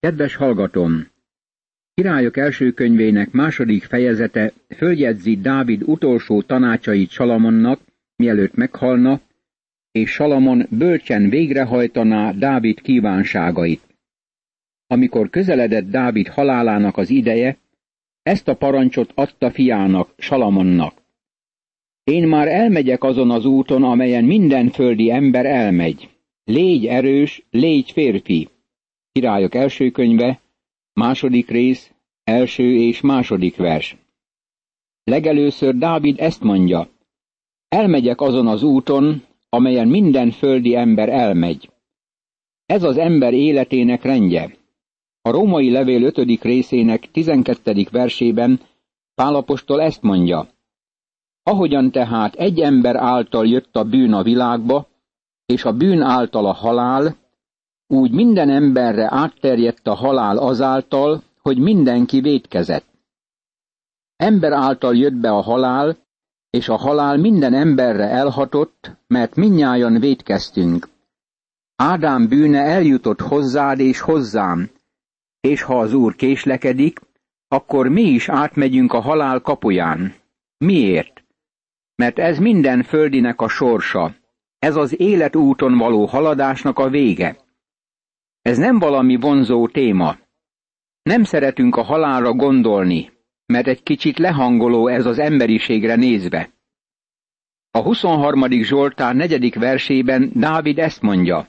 Kedves hallgatom! Királyok első könyvének második fejezete följegyzi Dávid utolsó tanácsait Salamonnak, mielőtt meghalna, és Salamon bölcsen végrehajtaná Dávid kívánságait. Amikor közeledett Dávid halálának az ideje, ezt a parancsot adta fiának, Salamonnak. Én már elmegyek azon az úton, amelyen minden földi ember elmegy. Légy erős, légy férfi. Királyok első könyve, második rész, első és második vers. Legelőször Dávid ezt mondja. Elmegyek azon az úton, amelyen minden földi ember elmegy. Ez az ember életének rendje. A római levél 5. részének 12. versében Pálapostól ezt mondja. Ahogyan tehát egy ember által jött a bűn a világba, és a bűn által a halál, úgy minden emberre átterjedt a halál azáltal, hogy mindenki védkezett. Ember által jött be a halál, és a halál minden emberre elhatott, mert minnyájan védkeztünk. Ádám bűne eljutott hozzád és hozzám, és ha az Úr késlekedik, akkor mi is átmegyünk a halál kapuján. Miért? Mert ez minden földinek a sorsa, ez az életúton való haladásnak a vége. Ez nem valami vonzó téma. Nem szeretünk a halálra gondolni, mert egy kicsit lehangoló ez az emberiségre nézve. A 23. Zsoltár negyedik versében Dávid ezt mondja.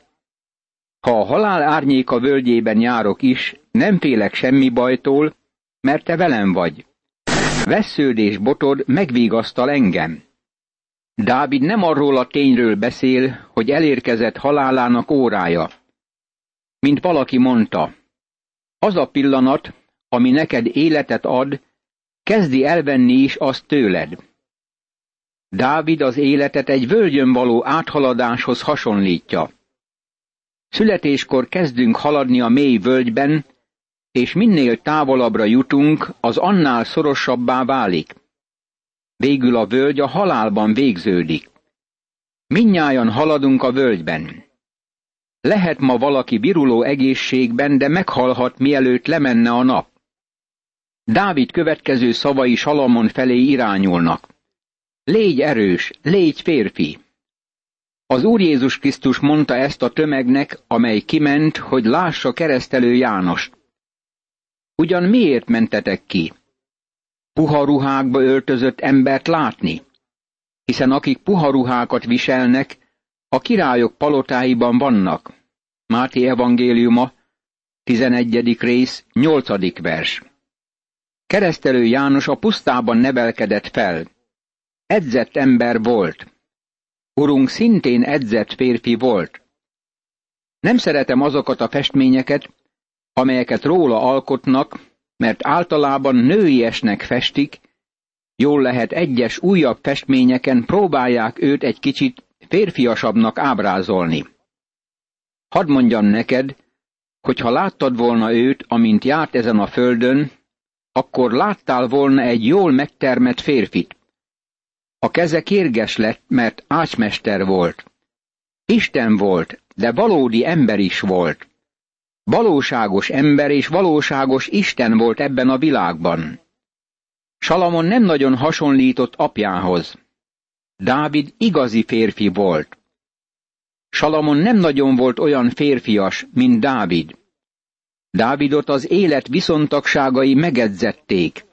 Ha a halál árnyéka völgyében járok is, nem félek semmi bajtól, mert te velem vagy. Vesződés botod megvigasztal engem. Dávid nem arról a tényről beszél, hogy elérkezett halálának órája. Mint valaki mondta, az a pillanat, ami neked életet ad, kezdi elvenni is azt tőled. Dávid az életet egy völgyön való áthaladáshoz hasonlítja. Születéskor kezdünk haladni a mély völgyben, és minél távolabbra jutunk, az annál szorosabbá válik. Végül a völgy a halálban végződik. Minnyájan haladunk a völgyben. Lehet ma valaki viruló egészségben, de meghalhat, mielőtt lemenne a nap. Dávid következő szavai Salamon felé irányulnak. Légy erős, légy férfi. Az Úr Jézus Krisztus mondta ezt a tömegnek, amely kiment, hogy lássa keresztelő Jánost. Ugyan miért mentetek ki? Puha ruhákba öltözött embert látni? Hiszen akik puha ruhákat viselnek, a királyok palotáiban vannak. Máté evangéliuma, 11. rész, 8. vers. Keresztelő János a pusztában nevelkedett fel. Edzett ember volt. Urunk szintén edzett férfi volt. Nem szeretem azokat a festményeket, amelyeket róla alkotnak, mert általában nőiesnek festik, jól lehet egyes újabb festményeken próbálják őt egy kicsit férfiasabbnak ábrázolni. Hadd mondjam neked, hogy ha láttad volna őt, amint járt ezen a földön, akkor láttál volna egy jól megtermett férfit. A keze kérges lett, mert ácsmester volt. Isten volt, de valódi ember is volt. Valóságos ember és valóságos Isten volt ebben a világban. Salamon nem nagyon hasonlított apjához. Dávid igazi férfi volt. Salamon nem nagyon volt olyan férfias, mint Dávid. Dávidot az élet viszontagságai megedzették.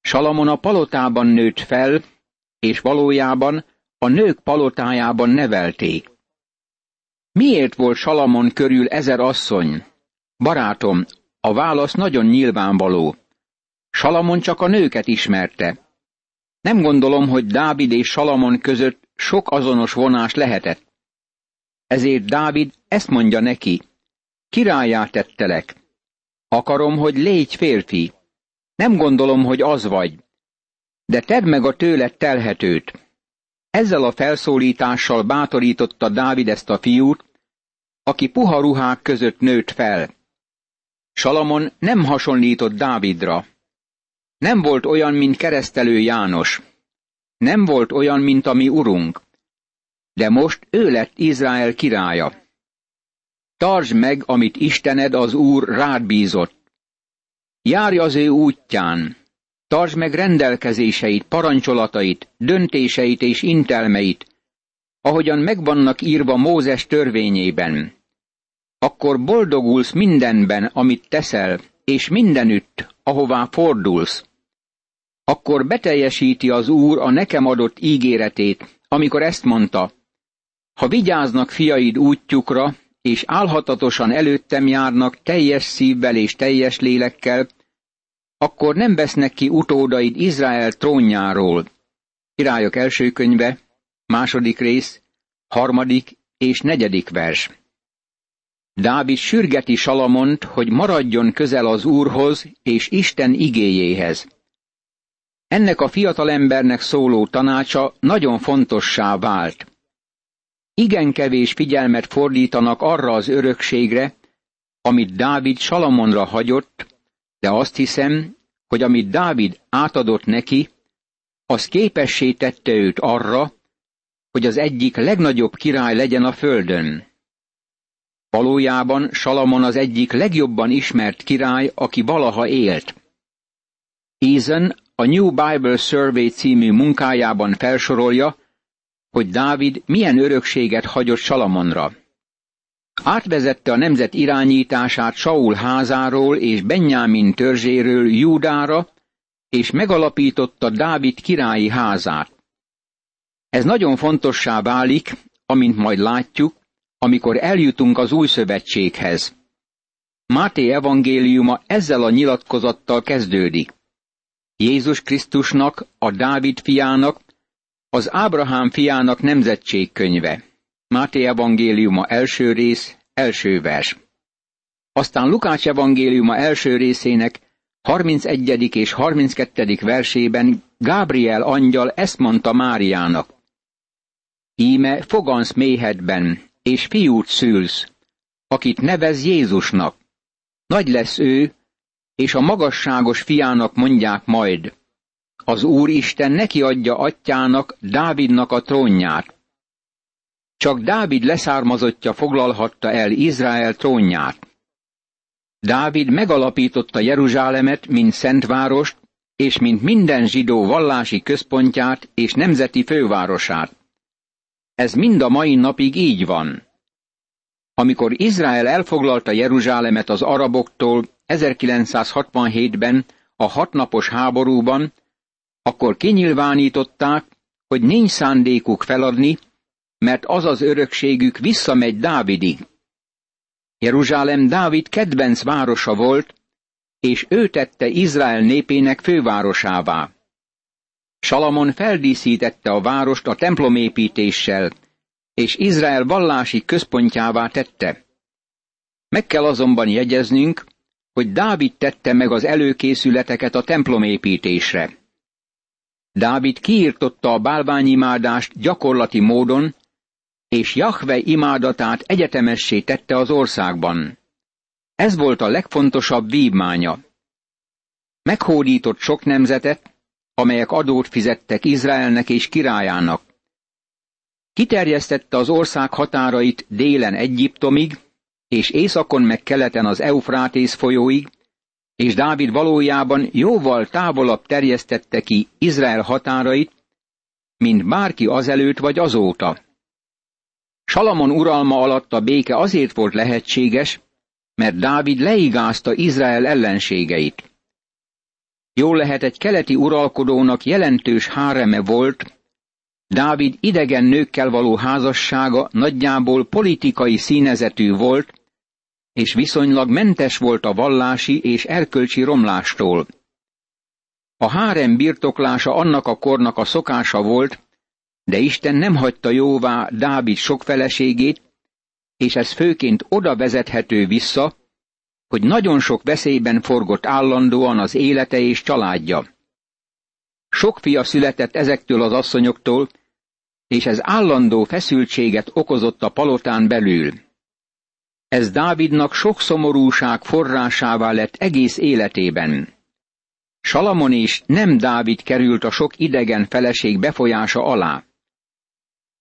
Salamon a palotában nőtt fel, és valójában a nők palotájában nevelték. Miért volt Salamon körül ezer asszony? Barátom, a válasz nagyon nyilvánvaló. Salamon csak a nőket ismerte. Nem gondolom, hogy Dávid és Salamon között sok azonos vonás lehetett. Ezért Dávid ezt mondja neki. Királyá tettelek. Akarom, hogy légy férfi. Nem gondolom, hogy az vagy. De tedd meg a tőled telhetőt. Ezzel a felszólítással bátorította Dávid ezt a fiút, aki puha ruhák között nőtt fel. Salamon nem hasonlított Dávidra. Nem volt olyan, mint keresztelő János. Nem volt olyan, mint a mi urunk. De most ő lett Izrael királya. tartsd meg, amit Istened az Úr rád bízott. Járj az ő útján, tartsd meg rendelkezéseit, parancsolatait, döntéseit és intelmeit, ahogyan megvannak írva Mózes törvényében. Akkor boldogulsz mindenben, amit teszel, és mindenütt, ahová fordulsz. Akkor beteljesíti az Úr a nekem adott ígéretét, amikor ezt mondta, ha vigyáznak fiaid útjukra, és álhatatosan előttem járnak teljes szívvel és teljes lélekkel, akkor nem vesznek ki utódaid Izrael trónjáról. Királyok első könyve, második rész, harmadik és negyedik vers. Dávid sürgeti Salamont, hogy maradjon közel az Úrhoz és Isten igéjéhez. Ennek a fiatalembernek szóló tanácsa nagyon fontossá vált. Igen kevés figyelmet fordítanak arra az örökségre, amit Dávid Salamonra hagyott, de azt hiszem, hogy amit Dávid átadott neki, az képessé tette őt arra, hogy az egyik legnagyobb király legyen a földön. Valójában Salamon az egyik legjobban ismert király, aki valaha élt. Eason a New Bible Survey című munkájában felsorolja, hogy Dávid milyen örökséget hagyott Salamonra. Átvezette a nemzet irányítását Saul házáról és Benjamin törzséről Júdára, és megalapította Dávid királyi házát. Ez nagyon fontossá válik, amint majd látjuk, amikor eljutunk az új szövetséghez. Máté evangéliuma ezzel a nyilatkozattal kezdődik. Jézus Krisztusnak, a Dávid fiának, az Ábrahám fiának nemzetségkönyve. Máté evangéliuma első rész, első vers. Aztán Lukács evangéliuma első részének 31. és 32. versében Gábriel angyal ezt mondta Máriának. Íme fogansz méhedben, és fiút szülsz, akit nevez Jézusnak. Nagy lesz ő, és a magasságos fiának mondják majd. Az Úr Isten neki adja atyának, Dávidnak a trónját. Csak Dávid leszármazottja foglalhatta el Izrael trónját. Dávid megalapította Jeruzsálemet, mint szentvárost, és mint minden zsidó vallási központját és nemzeti fővárosát. Ez mind a mai napig így van. Amikor Izrael elfoglalta Jeruzsálemet az araboktól 1967-ben a hatnapos háborúban, akkor kinyilvánították, hogy nincs szándékuk feladni, mert az az örökségük visszamegy Dávidig. Jeruzsálem Dávid kedvenc városa volt, és ő tette Izrael népének fővárosává. Salamon feldíszítette a várost a templomépítéssel, és Izrael vallási központjává tette. Meg kell azonban jegyeznünk, hogy Dávid tette meg az előkészületeket a templomépítésre. Dávid kiirtotta a bálványimádást gyakorlati módon, és Jahve imádatát egyetemessé tette az országban. Ez volt a legfontosabb vívmánya. Meghódított sok nemzetet, amelyek adót fizettek Izraelnek és királyának. Kiterjesztette az ország határait délen Egyiptomig, és északon meg keleten az Eufrátész folyóig, és Dávid valójában jóval távolabb terjesztette ki Izrael határait, mint bárki azelőtt vagy azóta. Salamon uralma alatt a béke azért volt lehetséges, mert Dávid leigázta Izrael ellenségeit. Jól lehet egy keleti uralkodónak jelentős háreme volt, Dávid idegen nőkkel való házassága nagyjából politikai színezetű volt, és viszonylag mentes volt a vallási és erkölcsi romlástól. A hárem birtoklása annak a kornak a szokása volt, de Isten nem hagyta jóvá Dávid sok feleségét, és ez főként oda vezethető vissza, hogy nagyon sok veszélyben forgott állandóan az élete és családja. Sok fia született ezektől az asszonyoktól, és ez állandó feszültséget okozott a palotán belül. Ez Dávidnak sok szomorúság forrásává lett egész életében. Salamon is nem Dávid került a sok idegen feleség befolyása alá.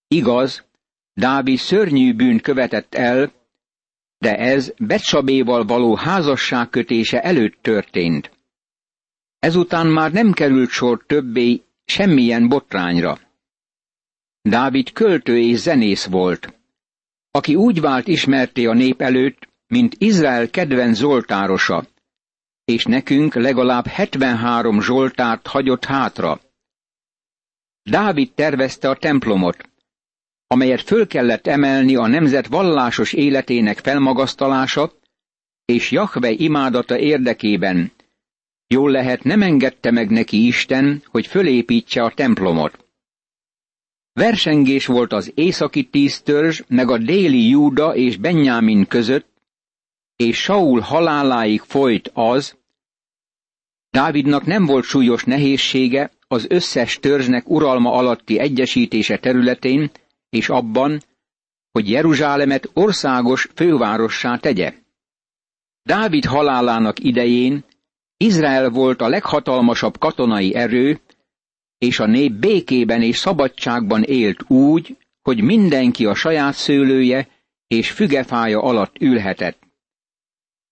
Igaz, Dávid szörnyű bűn követett el, de ez Betsabéval való házasságkötése előtt történt. Ezután már nem került sor többé semmilyen botrányra. Dávid költő és zenész volt, aki úgy vált ismerté a nép előtt, mint Izrael kedvenc zsoltárosa, és nekünk legalább 73 zsoltárt hagyott hátra. Dávid tervezte a templomot, amelyet föl kellett emelni a nemzet vallásos életének felmagasztalása és Jahve imádata érdekében. Jól lehet, nem engedte meg neki Isten, hogy fölépítse a templomot. Versengés volt az északi tíz törzs, meg a déli Júda és Benjamin között, és Saul haláláig folyt az, Dávidnak nem volt súlyos nehézsége az összes törzsnek uralma alatti egyesítése területén, és abban, hogy Jeruzsálemet országos fővárossá tegye. Dávid halálának idején Izrael volt a leghatalmasabb katonai erő, és a nép békében és szabadságban élt úgy, hogy mindenki a saját szőlője és fügefája alatt ülhetett.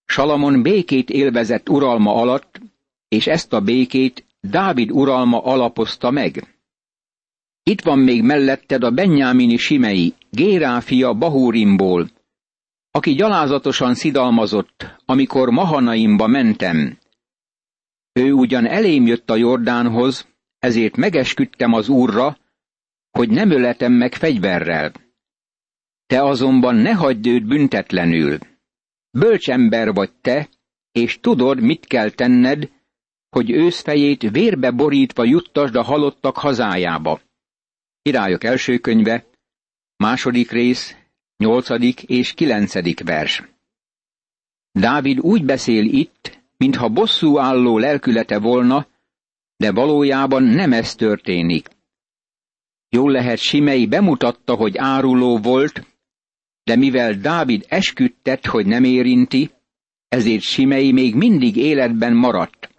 Salamon békét élvezett uralma alatt, és ezt a békét Dávid uralma alapozta meg. Itt van még melletted a Benyámini Simei, Gérá fia Bahúrimból, aki gyalázatosan szidalmazott, amikor Mahanaimba mentem. Ő ugyan elém jött a Jordánhoz, ezért megesküdtem az úrra, hogy nem öletem meg fegyverrel. Te azonban ne hagyd őt büntetlenül. Bölcs ember vagy te, és tudod, mit kell tenned, hogy őszfejét vérbe borítva juttasd a halottak hazájába. Királyok első könyve, második rész, nyolcadik és kilencedik vers. Dávid úgy beszél itt, mintha bosszú álló lelkülete volna, de valójában nem ez történik. Jól lehet Simei bemutatta, hogy áruló volt, de mivel Dávid esküdtett, hogy nem érinti, ezért Simei még mindig életben maradt.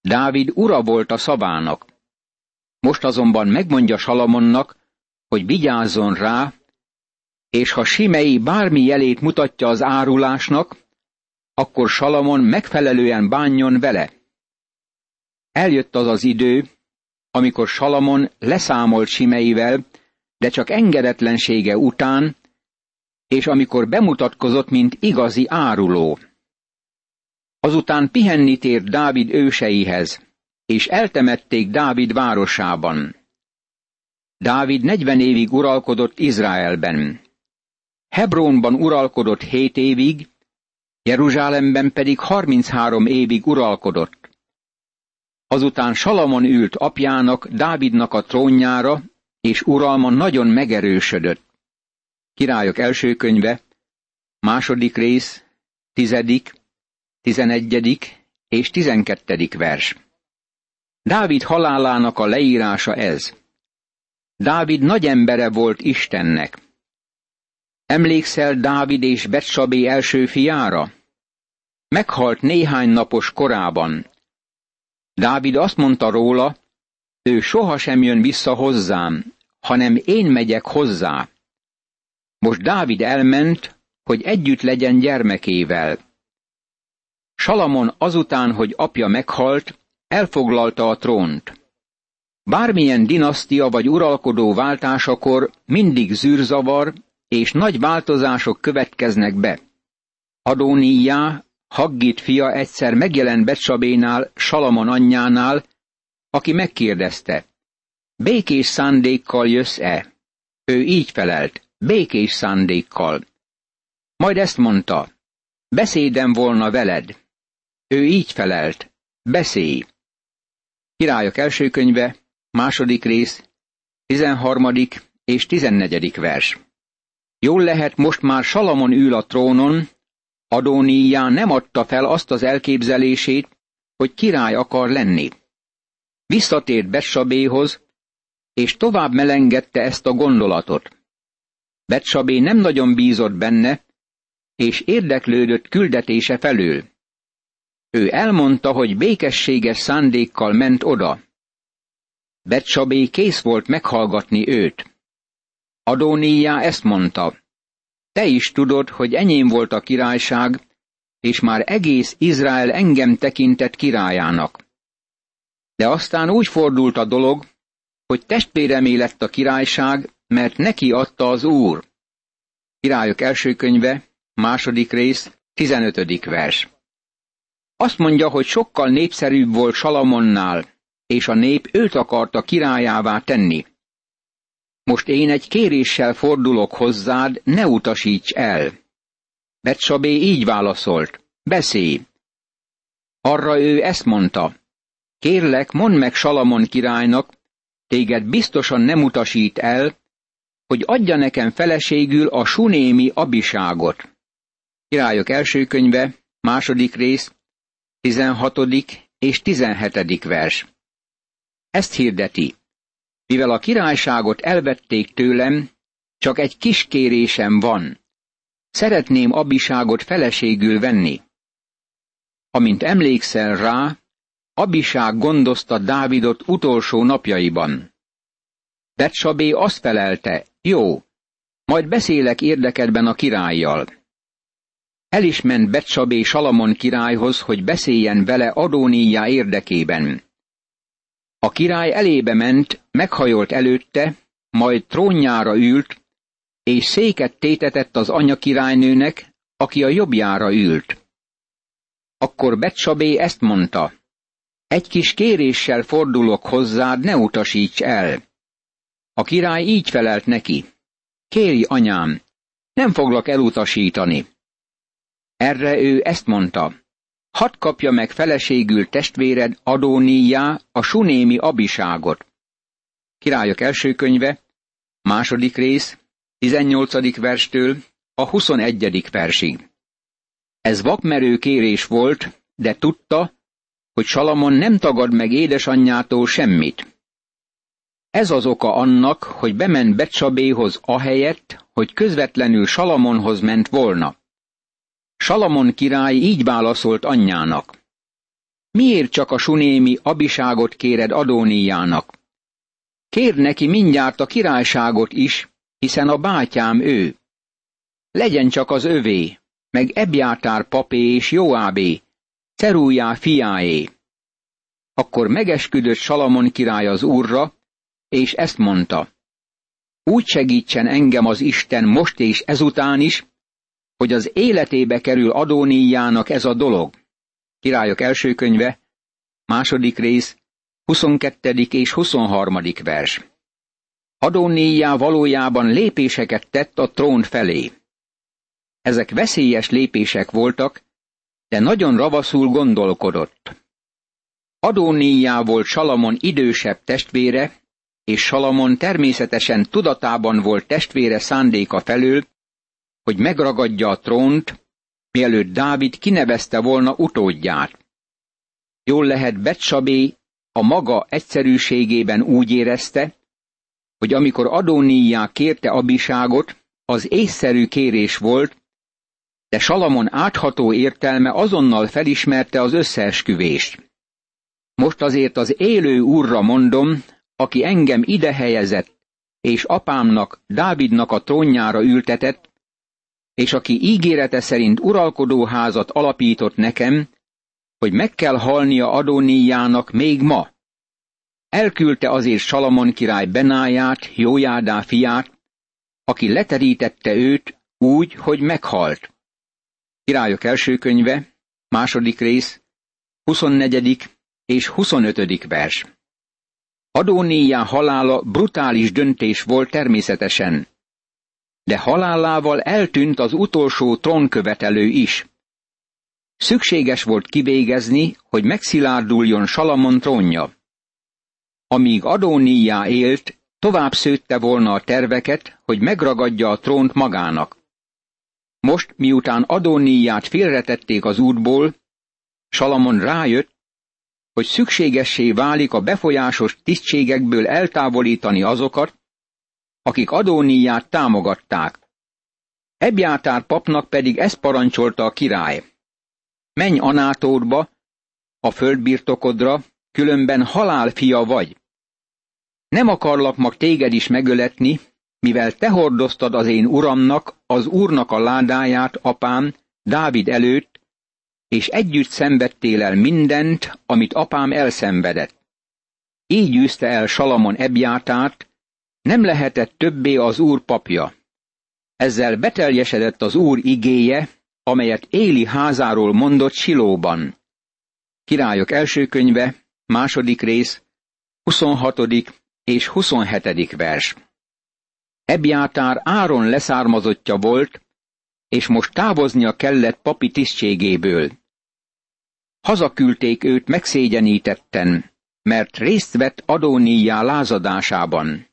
Dávid ura volt a szavának. Most azonban megmondja Salamonnak, hogy vigyázzon rá, és ha Simei bármi jelét mutatja az árulásnak, akkor Salamon megfelelően bánjon vele. Eljött az az idő, amikor Salamon leszámolt Simeivel, de csak engedetlensége után, és amikor bemutatkozott, mint igazi áruló. Azután pihenni tért Dávid őseihez, és eltemették Dávid városában. Dávid negyven évig uralkodott Izraelben. Hebronban uralkodott hét évig, Jeruzsálemben pedig harminchárom évig uralkodott. Azután Salamon ült apjának, Dávidnak a trónjára, és uralma nagyon megerősödött. Királyok első könyve, második rész, tizedik, tizenegyedik és tizenkettedik vers. Dávid halálának a leírása ez. Dávid nagy embere volt Istennek. Emlékszel Dávid és Betsabé első fiára? Meghalt néhány napos korában. Dávid azt mondta róla, ő sohasem jön vissza hozzám, hanem én megyek hozzá. Most Dávid elment, hogy együtt legyen gyermekével. Salamon azután, hogy apja meghalt, elfoglalta a trónt. Bármilyen dinasztia vagy uralkodó váltásakor mindig zűrzavar és nagy változások következnek be. Adóníjá, Haggit fia egyszer megjelent Becsabénál, Salamon anyjánál, aki megkérdezte, békés szándékkal jössz-e? Ő így felelt, békés szándékkal. Majd ezt mondta, beszédem volna veled. Ő így felelt, beszélj. Királyok első könyve, második rész, tizenharmadik és tizennegyedik vers. Jól lehet, most már Salamon ül a trónon, Adóníjá nem adta fel azt az elképzelését, hogy király akar lenni. Visszatért Betsabéhoz, és tovább melengedte ezt a gondolatot. Betsabé nem nagyon bízott benne, és érdeklődött küldetése felől. Ő elmondta, hogy békességes szándékkal ment oda. Betsabé kész volt meghallgatni őt. Adóníjá ezt mondta. Te is tudod, hogy enyém volt a királyság, és már egész Izrael engem tekintett királyának. De aztán úgy fordult a dolog, hogy testvéremé lett a királyság, mert neki adta az Úr. Királyok első könyve, második rész, tizenötödik vers. Azt mondja, hogy sokkal népszerűbb volt Salamonnál, és a nép őt akarta királyává tenni. Most én egy kéréssel fordulok hozzád, ne utasíts el. Betsabé így válaszolt, beszélj. Arra ő ezt mondta, kérlek, mondd meg Salamon királynak, téged biztosan nem utasít el, hogy adja nekem feleségül a sunémi abiságot. Királyok első könyve, második rész, 16. és 17. vers. Ezt hirdeti. Mivel a királyságot elvették tőlem, csak egy kis kérésem van. Szeretném abiságot feleségül venni. Amint emlékszel rá, abiság gondozta Dávidot utolsó napjaiban. Betsabé azt felelte, jó, majd beszélek érdekedben a királlyal. El is ment Betsabé Salamon királyhoz, hogy beszéljen vele Adóníjá érdekében. A király elébe ment, meghajolt előtte, majd trónjára ült, és széket tétetett az anya királynőnek, aki a jobbjára ült. Akkor Betsabé ezt mondta, egy kis kéréssel fordulok hozzád, ne utasíts el. A király így felelt neki, kérj anyám, nem foglak elutasítani. Erre ő ezt mondta, hadd kapja meg feleségül testvéred Adóníjá a sunémi abiságot. Királyok első könyve, második rész, 18. verstől a 21. versig. Ez vakmerő kérés volt, de tudta, hogy Salamon nem tagad meg édesanyjától semmit. Ez az oka annak, hogy bement Betsabéhoz ahelyett, hogy közvetlenül Salamonhoz ment volna. Salamon király így válaszolt anyjának. Miért csak a sunémi abiságot kéred Adóníjának? Kér neki mindjárt a királyságot is, hiszen a bátyám ő. Legyen csak az övé, meg Ebjátár papé és Joábé, Cerújá fiáé. Akkor megesküdött Salamon király az úrra, és ezt mondta. Úgy segítsen engem az Isten most és ezután is, hogy az életébe kerül Adóníjának ez a dolog. Királyok első könyve, második rész, 22. és 23. vers. Adóníjá valójában lépéseket tett a trón felé. Ezek veszélyes lépések voltak, de nagyon ravaszul gondolkodott. Adóníjá volt Salamon idősebb testvére, és Salamon természetesen tudatában volt testvére szándéka felől, hogy megragadja a trónt, mielőtt Dávid kinevezte volna utódját. Jól lehet Betsabé a maga egyszerűségében úgy érezte, hogy amikor Adóníjá kérte abiságot, az észszerű kérés volt, de Salamon átható értelme azonnal felismerte az összeesküvést. Most azért az élő úrra mondom, aki engem ide helyezett, és apámnak, Dávidnak a trónjára ültetett, és aki ígérete szerint uralkodó házat alapított nekem, hogy meg kell halnia Adóníjának még ma. Elküldte azért Salamon király Benáját, Jójádá fiát, aki leterítette őt úgy, hogy meghalt. Királyok első könyve, második rész, 24. és 25. vers. Adóníjá halála brutális döntés volt természetesen, de halálával eltűnt az utolsó trónkövetelő is. Szükséges volt kivégezni, hogy megszilárduljon Salamon trónja. Amíg Adóníjá élt, tovább szőtte volna a terveket, hogy megragadja a trónt magának. Most, miután Adóníját félretették az útból, Salamon rájött, hogy szükségessé válik a befolyásos tisztségekből eltávolítani azokat, akik Adóníját támogatták. Ebjátár papnak pedig ezt parancsolta a király. Menj Anátódba, a földbirtokodra, különben halál fia vagy. Nem akarlak mag téged is megöletni, mivel te hordoztad az én uramnak, az úrnak a ládáját, apám, Dávid előtt, és együtt szenvedtél el mindent, amit apám elszenvedett. Így űzte el Salamon Ebjátát, nem lehetett többé az úr papja. Ezzel beteljesedett az úr igéje, amelyet Éli házáról mondott Silóban. Királyok első könyve, második rész, 26. és 27. vers. Ebjátár Áron leszármazottja volt, és most távoznia kellett papi tisztségéből. Hazaküldték őt megszégyenítetten, mert részt vett Adóníjá lázadásában.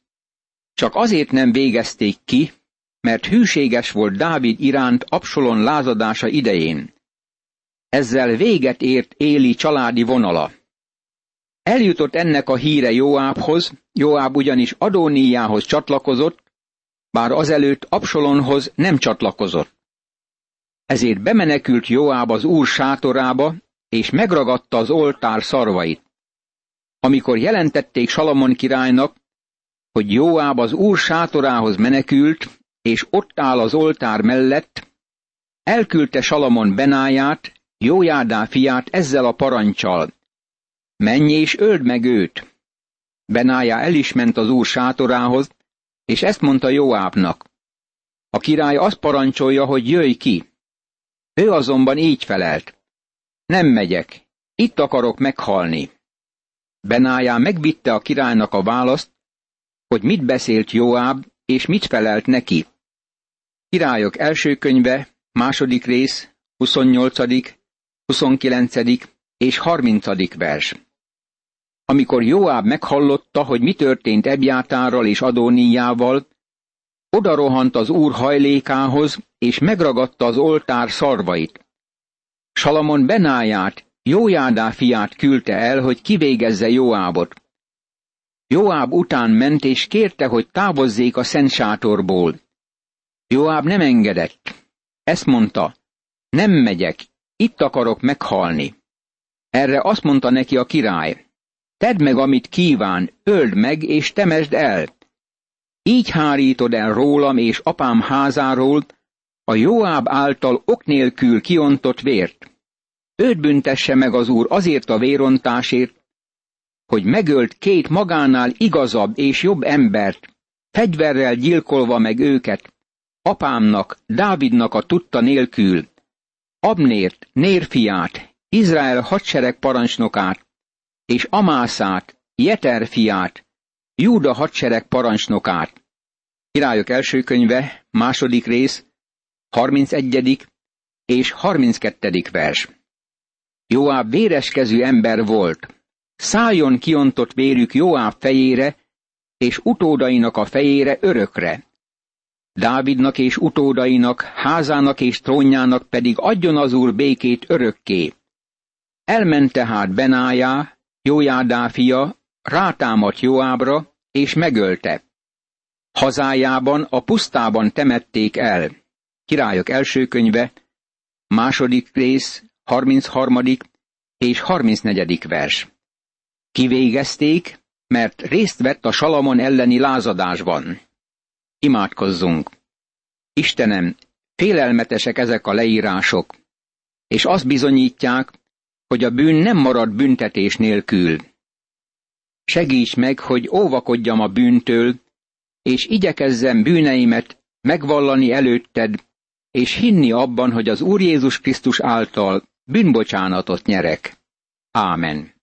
Csak azért nem végezték ki, mert hűséges volt Dávid iránt Absalon lázadása idején. Ezzel véget ért Éli családi vonala. Eljutott ennek a híre Jóábhoz, Jóáb ugyanis Adóníjához csatlakozott, bár azelőtt Absalonhoz nem csatlakozott. Ezért bemenekült Jóáb az úr sátorába, és megragadta az oltár szarvait. Amikor jelentették Salamon királynak, hogy Jóáb az úr sátorához menekült, és ott áll az oltár mellett, elküldte Salamon Benáját, Jójádá fiát ezzel a parancsal. Menj és öld meg őt! Benájá el is ment az úr sátorához, és ezt mondta Jóábnak. A király azt parancsolja, hogy jöjj ki. Ő azonban így felelt. Nem megyek, itt akarok meghalni. Benájá megvitte a királynak a választ, hogy mit beszélt Jóáb, és mit felelt neki. Királyok első könyve, második rész, 28., 29. és 30. vers. Amikor Joáb meghallotta, hogy mi történt Ebjátárral és Adóníjával, oda rohant az úr hajlékához, és megragadta az oltár szarvait. Salamon Benáját, Jójádá fiát küldte el, hogy kivégezze Joábot. Joáb után ment és kérte, hogy távozzék a szent sátorból. Joáb nem engedett. Ezt mondta, nem megyek, itt akarok meghalni. Erre azt mondta neki a király, tedd meg, amit kíván, öld meg és temesd el. Így hárítod el rólam és apám házáról a Joáb által ok nélkül kiontott vért. Őt büntesse meg az úr azért a vérontásért, hogy megölt két magánál igazabb és jobb embert, fegyverrel gyilkolva meg őket, apámnak, Dávidnak a tudta nélkül, Abnért, Nérfiát, Izrael hadsereg parancsnokát, és Amászát, Jeter fiát, Júda hadsereg parancsnokát. Királyok első könyve, második rész, 31. és 32. vers. Joáb véreskezű ember volt. Szájon kiontott vérük Joáb fejére, és utódainak a fejére örökre. Dávidnak és utódainak, házának és trónjának pedig adjon az úr békét örökké. Elment tehát Benájá, Jójádá fia, rátámadt Joábra, és megölte. Hazájában, a pusztában temették el. Királyok első könyve, második rész, 33. és 34. vers. Kivégezték, mert részt vett a Salamon elleni lázadásban. Imádkozzunk! Istenem, félelmetesek ezek a leírások, és azt bizonyítják, hogy a bűn nem marad büntetés nélkül. Segíts meg, hogy óvakodjam a bűntől, és igyekezzem bűneimet megvallani előtted, és hinni abban, hogy az Úr Jézus Krisztus által bűnbocsánatot nyerek. Ámen.